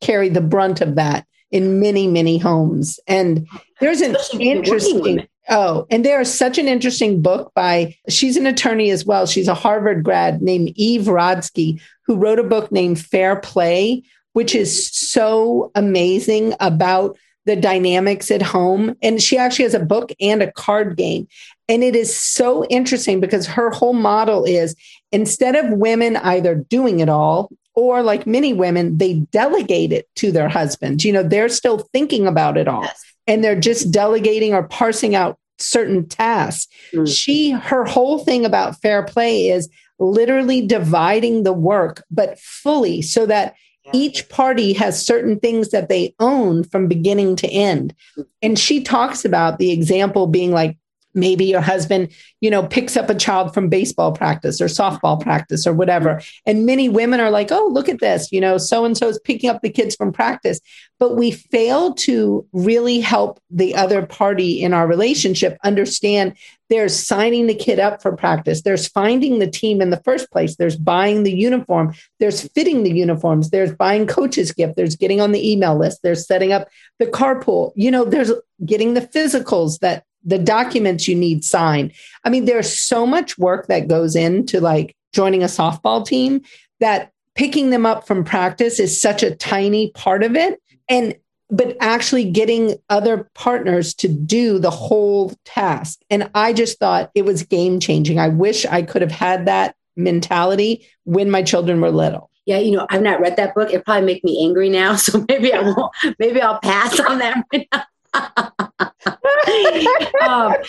carry the brunt of that in many many homes. And there's an Especially interesting Oh, and there's such an interesting book by, she's an attorney as well. She's a Harvard grad named Eve Rodsky, who wrote a book named Fair Play, which is so amazing about the dynamics at home. And she actually has a book and a card game. And it is so interesting because her whole model is instead of women either doing it all or like many women, they delegate it to their husbands. You know, they're still thinking about it all. Yes. And they're just delegating or parsing out certain tasks. Mm. She, her whole thing about fair play is literally dividing the work, but fully so that each party has certain things that they own from beginning to end. And she talks about the example being like, maybe your husband you know picks up a child from baseball practice or softball practice or whatever mm-hmm. and many women are like oh look at this you know so and so is picking up the kids from practice but we fail to really help the other party in our relationship understand there's signing the kid up for practice. There's finding the team in the first place. There's buying the uniform. There's fitting the uniforms. There's buying coaches gift. There's getting on the email list. There's setting up the carpool. You know, there's getting the physicals that the documents you need signed. I mean, there's so much work that goes into like joining a softball team that picking them up from practice is such a tiny part of it. And but actually getting other partners to do the whole task. And I just thought it was game changing. I wish I could have had that mentality when my children were little. Yeah, you know, I've not read that book. It probably make me angry now, so maybe I won't. Maybe I'll pass on that. Right um,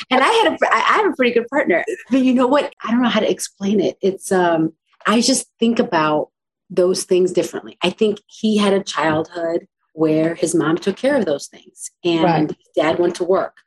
and I had a, I have a pretty good partner, but you know what? I don't know how to explain it. It's um, I just think about those things differently. I think he had a childhood where his mom took care of those things and right. dad went to work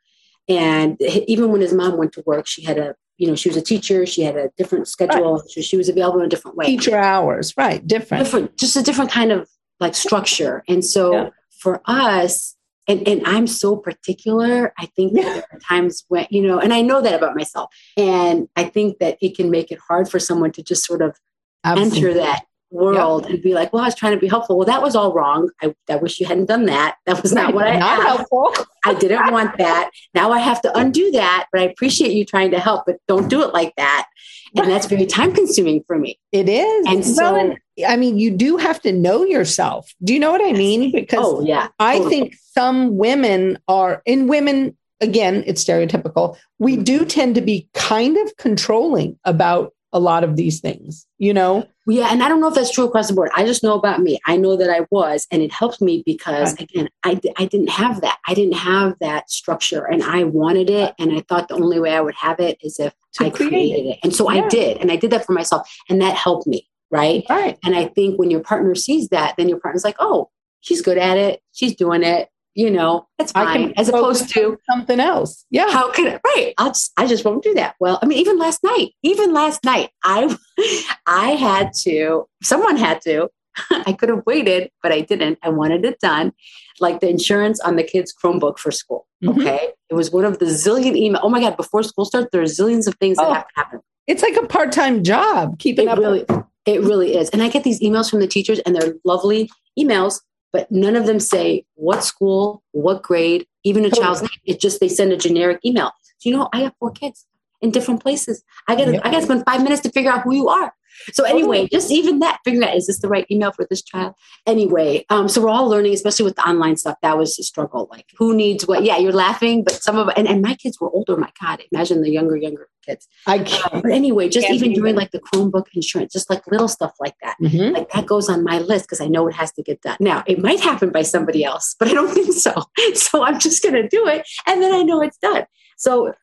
and even when his mom went to work she had a you know she was a teacher she had a different schedule right. so she was available in a different way teacher hours right different different just a different kind of like structure and so yeah. for us and, and I'm so particular. I think yeah. there are times when, you know, and I know that about myself. And I think that it can make it hard for someone to just sort of Absolutely. enter that world yep. and be like, well, I was trying to be helpful. Well, that was all wrong. I, I wish you hadn't done that. That was not what I not asked. helpful. I didn't want that. Now I have to undo that, but I appreciate you trying to help, but don't do it like that. And that's very time consuming for me. It is. And so, well, I mean, you do have to know yourself. Do you know what I mean? Because oh, yeah, I think some women are in women again, it's stereotypical. We do tend to be kind of controlling about a lot of these things, you know? Yeah, and I don't know if that's true across the board. I just know about me. I know that I was, and it helped me because right. again, I I didn't have that. I didn't have that structure, and I wanted it, and I thought the only way I would have it is if I created it. And so yeah. I did, and I did that for myself, and that helped me, right? Right. And I think when your partner sees that, then your partner's like, oh, she's good at it. She's doing it you know, it's fine. As opposed to something else. Yeah. How can it, right? I'll just, I just won't do that. Well, I mean, even last night, even last night, I, I had to, someone had to, I could have waited, but I didn't. I wanted it done. Like the insurance on the kids' Chromebook for school. Mm-hmm. Okay. It was one of the zillion email. Oh my God, before school starts, there are zillions of things that oh, have to happen. It's like a part-time job keeping it up. Really, it really is. And I get these emails from the teachers and they're lovely emails but none of them say what school, what grade, even a child's name. It's just they send a generic email. Do you know I have four kids in different places? I got I got to spend five minutes to figure out who you are. So anyway, just even that, figuring out is this the right email for this child? Anyway, um, so we're all learning, especially with the online stuff. That was a struggle. Like who needs what? Yeah, you're laughing, but some of and, and my kids were older. My God, imagine the younger, younger kids. I can't. Um, but anyway, just even doing like the Chromebook insurance, just like little stuff like that. Mm-hmm. Like that goes on my list because I know it has to get done. Now it might happen by somebody else, but I don't think so. So I'm just gonna do it, and then I know it's done. So,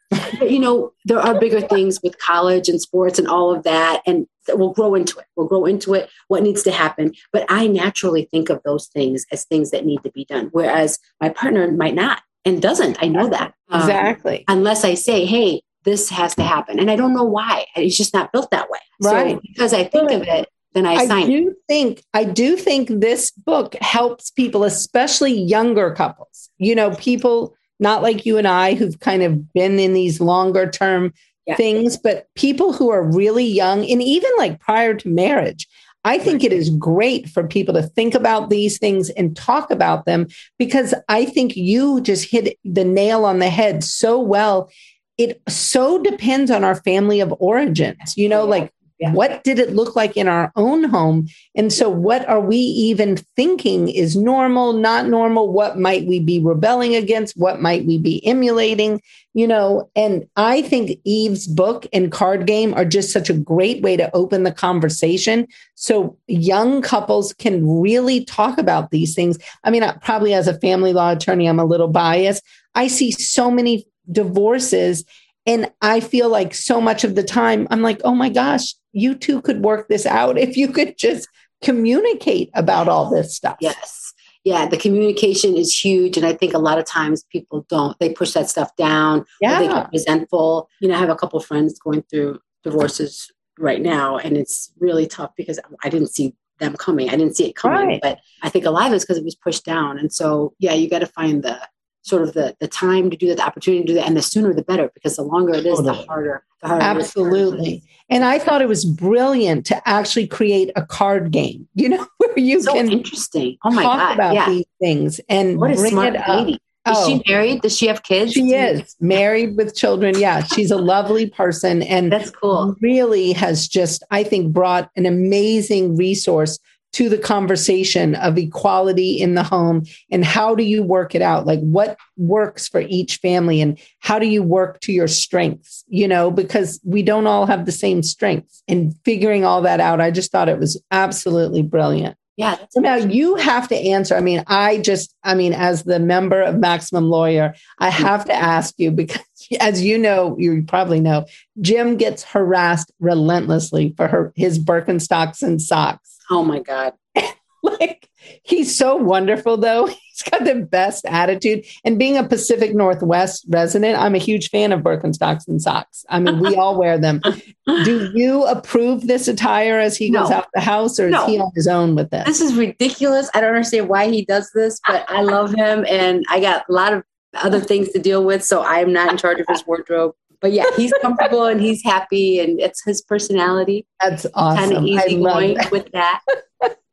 you know, there are bigger things with college and sports and all of that. And we'll grow into it. We'll grow into it, what needs to happen. But I naturally think of those things as things that need to be done, whereas my partner might not and doesn't. I know that. Um, exactly. Unless I say, hey, this has to happen. And I don't know why. It's just not built that way. Right. So because I think of it, then I, I sign. I do think I do think this book helps people, especially younger couples. You know, people not like you and I who've kind of been in these longer term yeah. things, but people who are really young and even like prior to marriage. I think it is great for people to think about these things and talk about them because I think you just hit the nail on the head so well. It so depends on our family of origins. You know, like yeah. What did it look like in our own home? And so, what are we even thinking is normal, not normal? What might we be rebelling against? What might we be emulating? You know, and I think Eve's book and card game are just such a great way to open the conversation so young couples can really talk about these things. I mean, probably as a family law attorney, I'm a little biased. I see so many divorces and I feel like so much of the time, I'm like, oh my gosh, you two could work this out if you could just communicate about all this stuff. Yes. Yeah, the communication is huge. And I think a lot of times people don't, they push that stuff down. Yeah. They get resentful. You know, I have a couple of friends going through divorces right now, and it's really tough because I didn't see them coming. I didn't see it coming, right. but I think a lot of it's because it was pushed down. And so, yeah, you got to find the sort of the the time to do that, the opportunity to do that, and the sooner the better, because the longer it is, the harder. The harder Absolutely. And I thought it was brilliant to actually create a card game. You know, where you so can interesting. Oh my talk god, about yeah. these things and what a bring smart it up. Is oh, she married? Does she have kids? She is married with children. Yeah, she's a lovely person and that's cool. Really has just, I think, brought an amazing resource to the conversation of equality in the home and how do you work it out like what works for each family and how do you work to your strengths you know because we don't all have the same strengths and figuring all that out i just thought it was absolutely brilliant yeah. So now you have to answer. I mean, I just, I mean, as the member of Maximum Lawyer, I have to ask you because, as you know, you probably know, Jim gets harassed relentlessly for her his Birkenstocks and socks. Oh my God. like he's so wonderful though. He's got the best attitude. And being a Pacific Northwest resident, I'm a huge fan of Birkenstocks and socks. I mean, we all wear them. Do you approve this attire as he goes no. out the house or no. is he on his own with this? This is ridiculous. I don't understand why he does this, but I love him and I got a lot of other things to deal with. So I'm not in charge of his wardrobe but yeah, he's comfortable and he's happy, and it's his personality. That's awesome. Kind of easy going that. with that.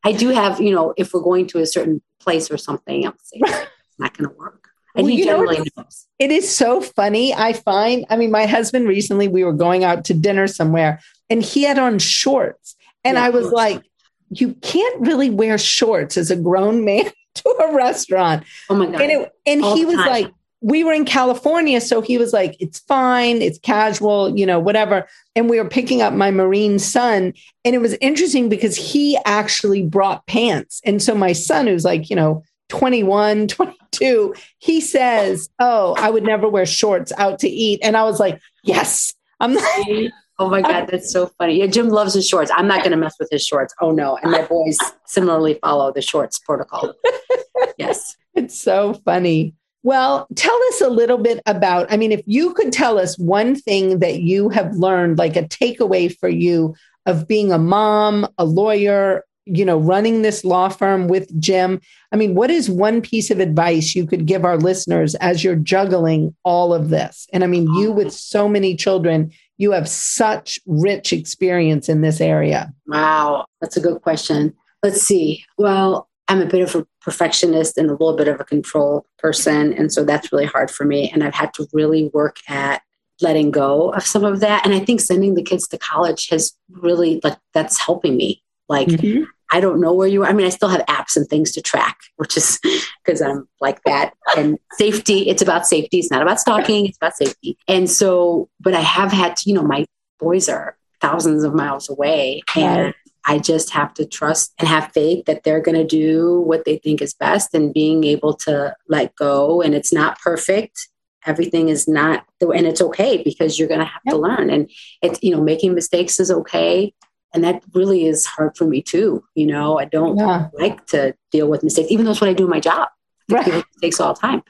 I do have, you know, if we're going to a certain place or something, I'm saying it's not going to work. And well, he generally know, knows. It is so funny. I find, I mean, my husband recently, we were going out to dinner somewhere and he had on shorts. And yeah, I was like, you can't really wear shorts as a grown man to a restaurant. Oh my God. And, it, and he was time. like, we were in California. So he was like, it's fine, it's casual, you know, whatever. And we were picking up my Marine son. And it was interesting because he actually brought pants. And so my son, who's like, you know, 21, 22, he says, Oh, I would never wear shorts out to eat. And I was like, Yes. I'm like, Oh my God, that's so funny. Yeah, Jim loves his shorts. I'm not going to mess with his shorts. Oh no. And my boys similarly follow the shorts protocol. Yes. It's so funny. Well, tell us a little bit about, I mean, if you could tell us one thing that you have learned, like a takeaway for you of being a mom, a lawyer, you know, running this law firm with Jim. I mean, what is one piece of advice you could give our listeners as you're juggling all of this? And I mean, you with so many children, you have such rich experience in this area. Wow, that's a good question. Let's see. Well, I'm a bit of a perfectionist and a little bit of a control person. And so that's really hard for me. And I've had to really work at letting go of some of that. And I think sending the kids to college has really, like, that's helping me. Like, mm-hmm. I don't know where you are. I mean, I still have apps and things to track, which is because I'm like that. And safety, it's about safety. It's not about stalking, it's about safety. And so, but I have had to, you know, my boys are thousands of miles away. And I just have to trust and have faith that they're going to do what they think is best and being able to let go. And it's not perfect. Everything is not, and it's okay because you're going to have yep. to learn. And it's, you know, making mistakes is okay. And that really is hard for me too. You know, I don't yeah. like to deal with mistakes, even though it's what I do in my job. Right. Mistakes all time.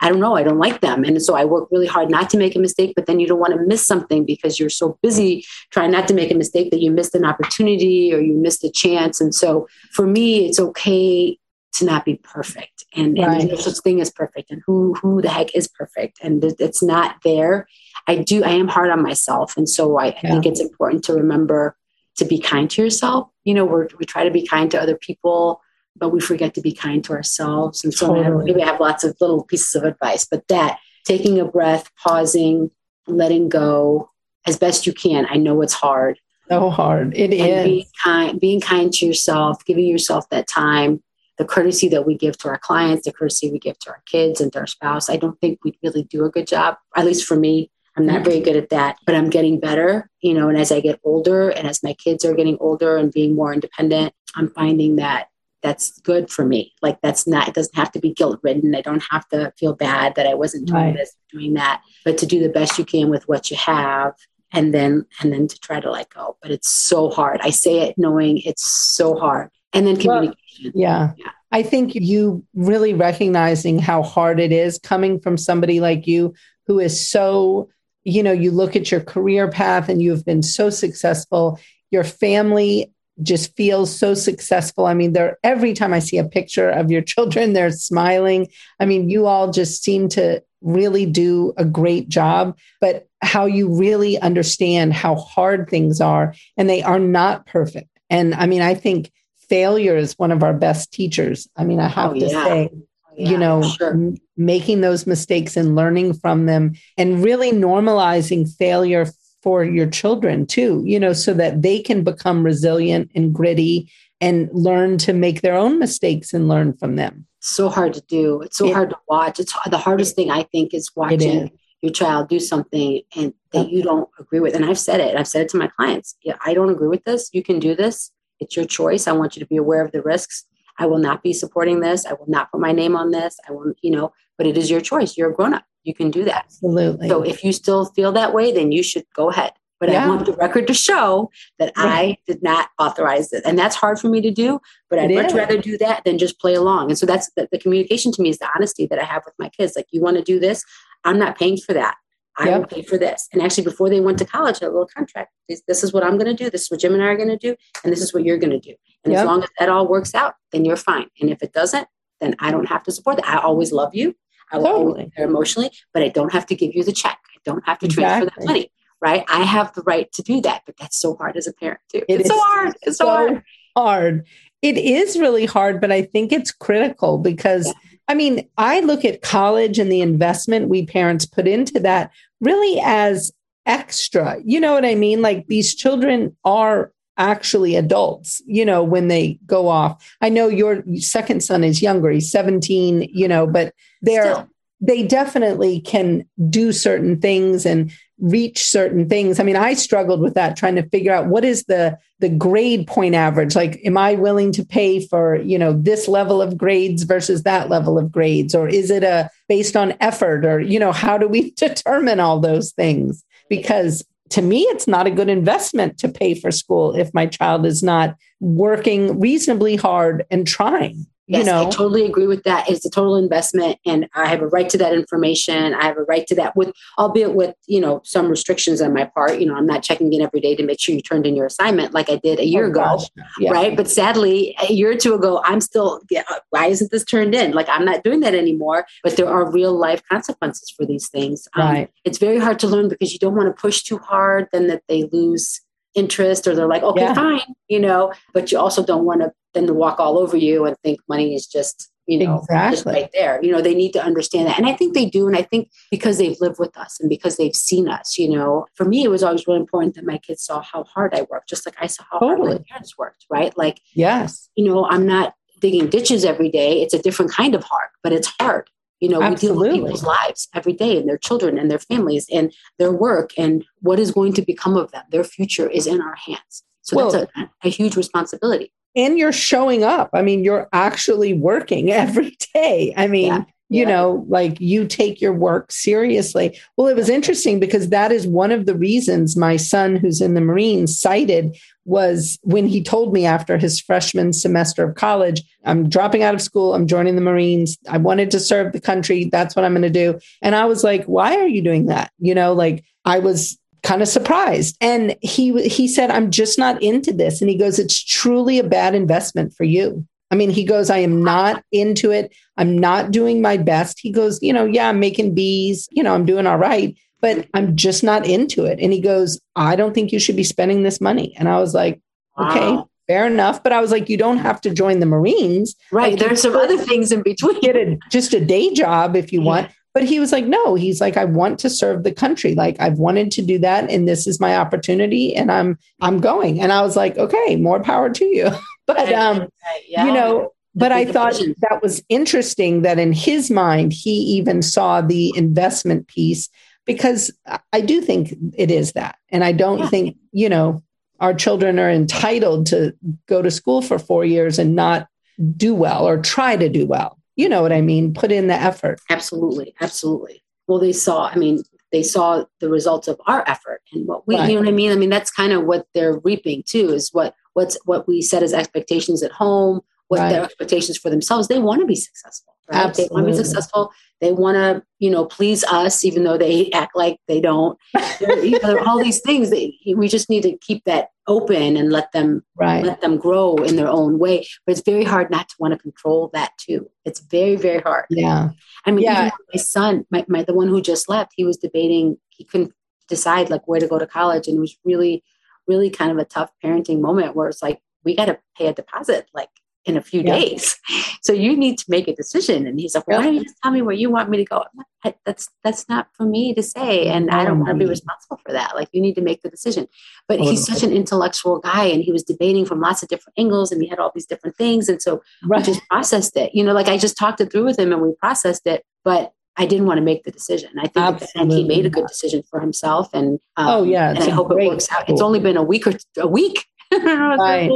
I don't know, I don't like them. And so I work really hard not to make a mistake, but then you don't want to miss something because you're so busy trying not to make a mistake that you missed an opportunity or you missed a chance. And so for me, it's okay to not be perfect. And, right. and no such thing as perfect. And who who the heck is perfect? And it's not there. I do, I am hard on myself. And so I, yeah. I think it's important to remember to be kind to yourself. You know, we we try to be kind to other people but we forget to be kind to ourselves. And so totally. maybe I have lots of little pieces of advice, but that taking a breath, pausing, letting go as best you can. I know it's hard. So hard. It is. Being kind, being kind to yourself, giving yourself that time, the courtesy that we give to our clients, the courtesy we give to our kids and to our spouse. I don't think we really do a good job, at least for me. I'm not very good at that, but I'm getting better, you know, and as I get older and as my kids are getting older and being more independent, I'm finding that that's good for me. Like that's not, it doesn't have to be guilt ridden. I don't have to feel bad that I wasn't doing right. this, doing that, but to do the best you can with what you have and then, and then to try to let go. But it's so hard. I say it knowing it's so hard. And then communication. Well, yeah. yeah. I think you really recognizing how hard it is coming from somebody like you who is so, you know, you look at your career path and you've been so successful. Your family just feels so successful. I mean, they're every time I see a picture of your children, they're smiling. I mean, you all just seem to really do a great job, but how you really understand how hard things are and they are not perfect. And I mean, I think failure is one of our best teachers. I mean, I oh, have oh, to yeah. say, oh, yeah, you know, sure. m- making those mistakes and learning from them and really normalizing failure for your children too, you know, so that they can become resilient and gritty and learn to make their own mistakes and learn from them. So hard to do. It's so it, hard to watch. It's the hardest thing I think is watching your child do something and that you don't agree with. And I've said it. I've said it to my clients. Yeah, I don't agree with this. You can do this. It's your choice. I want you to be aware of the risks. I will not be supporting this. I will not put my name on this. I will, you know, but it is your choice. You're a grown up. You can do that. Absolutely. So if you still feel that way, then you should go ahead. But yeah. I want the record to show that right. I did not authorize it. And that's hard for me to do, but I'd it much is. rather do that than just play along. And so that's the, the, communication to me is the honesty that I have with my kids. Like, you want to do this? I'm not paying for that. I yep. will pay for this. And actually, before they went to college, a little contract. This, this is what I'm going to do. This is what Jim and I are going to do. And this is what you're going to do. And yep. as long as that all works out, then you're fine. And if it doesn't, then I don't have to support that. I always love you. I will totally. be there emotionally, but I don't have to give you the check. I don't have to exactly. transfer that money, right? I have the right to do that, but that's so hard as a parent too. It it's so hard. It's so, so hard. hard. It is really hard, but I think it's critical because yeah. I mean, I look at college and the investment we parents put into that really as extra. You know what I mean? Like these children are actually adults, you know, when they go off. I know your second son is younger, he's 17, you know, but they're Still. they definitely can do certain things and reach certain things. I mean, I struggled with that trying to figure out what is the the grade point average. Like, am I willing to pay for, you know, this level of grades versus that level of grades? Or is it a based on effort? Or, you know, how do we determine all those things? Because to me, it's not a good investment to pay for school if my child is not working reasonably hard and trying. Yes, you know, I totally agree with that. It's a total investment, and I have a right to that information. I have a right to that, with albeit with you know some restrictions on my part. You know, I'm not checking in every day to make sure you turned in your assignment like I did a year oh, ago, yeah. right? But sadly, a year or two ago, I'm still. Yeah, why isn't this turned in? Like I'm not doing that anymore. But there are real life consequences for these things. Um, right. It's very hard to learn because you don't want to push too hard, then that they lose interest or they're like okay yeah. fine you know but you also don't want to then to walk all over you and think money is just you know exactly. just right there you know they need to understand that and i think they do and i think because they've lived with us and because they've seen us you know for me it was always really important that my kids saw how hard i worked just like i saw how totally. hard my parents worked right like yes you know i'm not digging ditches every day it's a different kind of hard but it's hard you know, Absolutely. we deal with people's lives every day and their children and their families and their work and what is going to become of them. Their future is in our hands. So well, that's a, a huge responsibility. And you're showing up. I mean, you're actually working every day. I mean, yeah you yeah. know like you take your work seriously. Well it was interesting because that is one of the reasons my son who's in the marines cited was when he told me after his freshman semester of college i'm dropping out of school. I'm joining the marines. I wanted to serve the country. That's what i'm going to do. And i was like why are you doing that? You know like i was kind of surprised. And he he said i'm just not into this. And he goes it's truly a bad investment for you I mean, he goes, I am not into it. I'm not doing my best. He goes, you know, yeah, I'm making bees, you know, I'm doing all right, but I'm just not into it. And he goes, I don't think you should be spending this money. And I was like, okay, fair enough. But I was like, you don't have to join the Marines. Right. Like, There's some other things in between. Get a, just a day job if you yeah. want. But he was like, no, he's like, I want to serve the country. Like I've wanted to do that. And this is my opportunity and I'm, I'm going. And I was like, okay, more power to you. but um, yeah. you know, but I thought that was interesting that in his mind, he even saw the investment piece because I do think it is that. And I don't yeah. think, you know, our children are entitled to go to school for four years and not do well or try to do well. You know what I mean? Put in the effort. Absolutely. Absolutely. Well, they saw, I mean, they saw the results of our effort and what we, right. you know what I mean? I mean, that's kind of what they're reaping too, is what what's what we set as expectations at home, what right. their expectations for themselves. They want to be successful, right? Absolutely. They want to be successful. They want to, you know, please us, even though they act like they don't. you know, all these things. That we just need to keep that open and let them right. let them grow in their own way. But it's very hard not to want to control that too. It's very very hard. Yeah. I mean, yeah. my son, my, my the one who just left, he was debating. He couldn't decide like where to go to college, and it was really really kind of a tough parenting moment where it's like, we got to pay a deposit like in a few yeah. days. So you need to make a decision. And he's like, well, why don't you just tell me where you want me to go? Like, that's that's not for me to say. And I don't want to be mm. responsible for that. Like you need to make the decision. But he's such an intellectual guy and he was debating from lots of different angles and we had all these different things. And so right. we just processed it. You know, like I just talked it through with him and we processed it. But I didn't want to make the decision. I think and he made a good decision for himself. And um, oh yeah, and I hope it works out. It's only been a week or a week, right.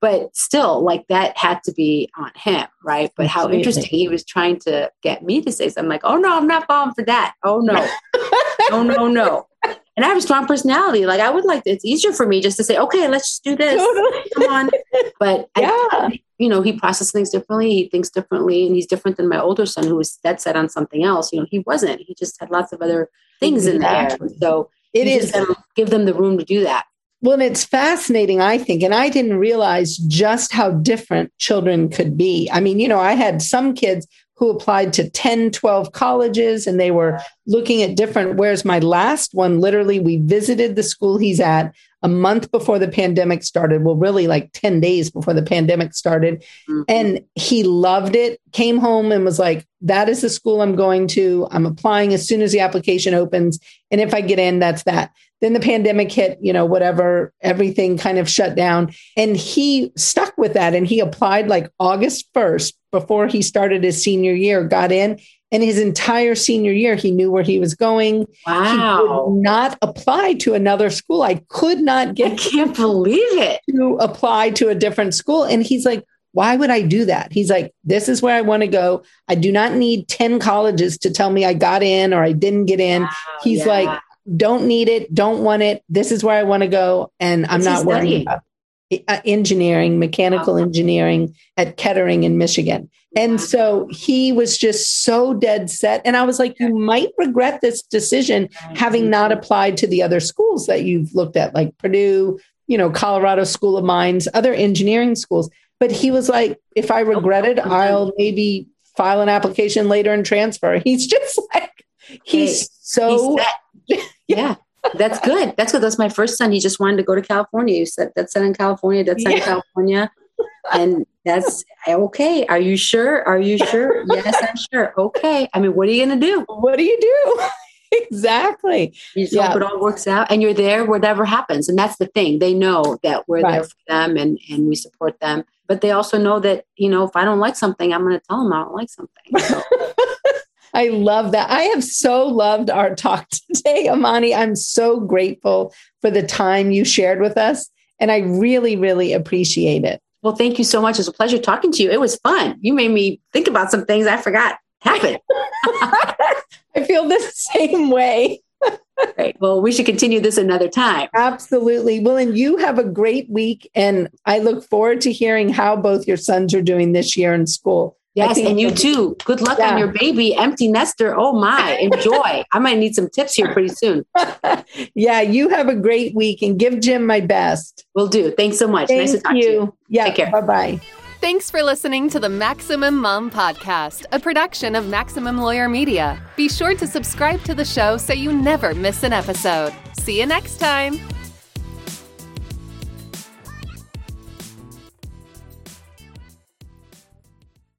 but still, like that had to be on him, right? But how interesting he was trying to get me to say something like, "Oh no, I'm not falling for that. Oh no, oh no, no." And I have a strong personality. Like I would like it's easier for me just to say, "Okay, let's just do this. Come on." But yeah. I, you know, he processes things differently. He thinks differently, and he's different than my older son, who was dead set on something else. You know, he wasn't. He just had lots of other things in there. So it is give them the room to do that. Well, it's fascinating, I think. And I didn't realize just how different children could be. I mean, you know, I had some kids who applied to 10, 12 colleges and they were looking at different. Whereas my last one, literally, we visited the school he's at a month before the pandemic started. Well, really like 10 days before the pandemic started. Mm-hmm. And he loved it, came home and was like, that is the school I'm going to. I'm applying as soon as the application opens. And if I get in, that's that. Then the pandemic hit, you know, whatever, everything kind of shut down. And he stuck with that and he applied like August 1st before he started his senior year, got in. And his entire senior year, he knew where he was going. Wow. He not apply to another school. I could not get I can't believe it. to apply to a different school. And he's like, why would I do that? He's like, this is where I want to go. I do not need 10 colleges to tell me I got in or I didn't get in. Wow, He's yeah. like, don't need it, don't want it. This is where I want to go. And I'm What's not worrying about uh, engineering, mechanical Wow. engineering at Kettering in Michigan. And so he was just so dead set. And I was like, you might regret this decision having not applied to the other schools that you've looked at, like Purdue, you know, Colorado School of Mines, other engineering schools. But he was like, if I regret it, I'll maybe file an application later and transfer. He's just like, he's so, set. Yeah. That's good. That's good. That's my first son. He just wanted to go to California. You said that's set in California. That's set in Yeah. California. And that's okay. Are you sure? Are you sure? yes, I'm sure. Okay. I mean, what are you going to do? what do you do? exactly. You just Yeah. hope it all works out and you're there whatever happens. And that's the thing. They know that we're there for them and, and we support them. But they also know that, you know, if I don't like something, I'm going to tell them I don't like something. So, I love that. I have so loved our talk today, Amani. I'm so grateful for the time you shared with us. And I really, really appreciate it. well, thank you so much. It was a pleasure talking to you. It was fun. You made me think about some things I forgot happened. I feel the same way. Great. Well, we should continue this another time. Absolutely. Well, and you have a great week. And I look forward to hearing how both your sons are doing this year in school. I Yes, and you too. Good luck Yeah. on your baby, empty nester. Oh my, enjoy. I might need some tips here pretty soon. yeah, you have a great week and give Jim my best. Will do. Thanks so much. nice to Thank talk to you. Yeah. Take care. Bye bye. Thanks for listening to the Maximum Mom Podcast, a production of Maximum Lawyer Media. Be sure to subscribe to the show so you never miss an episode. See you next time.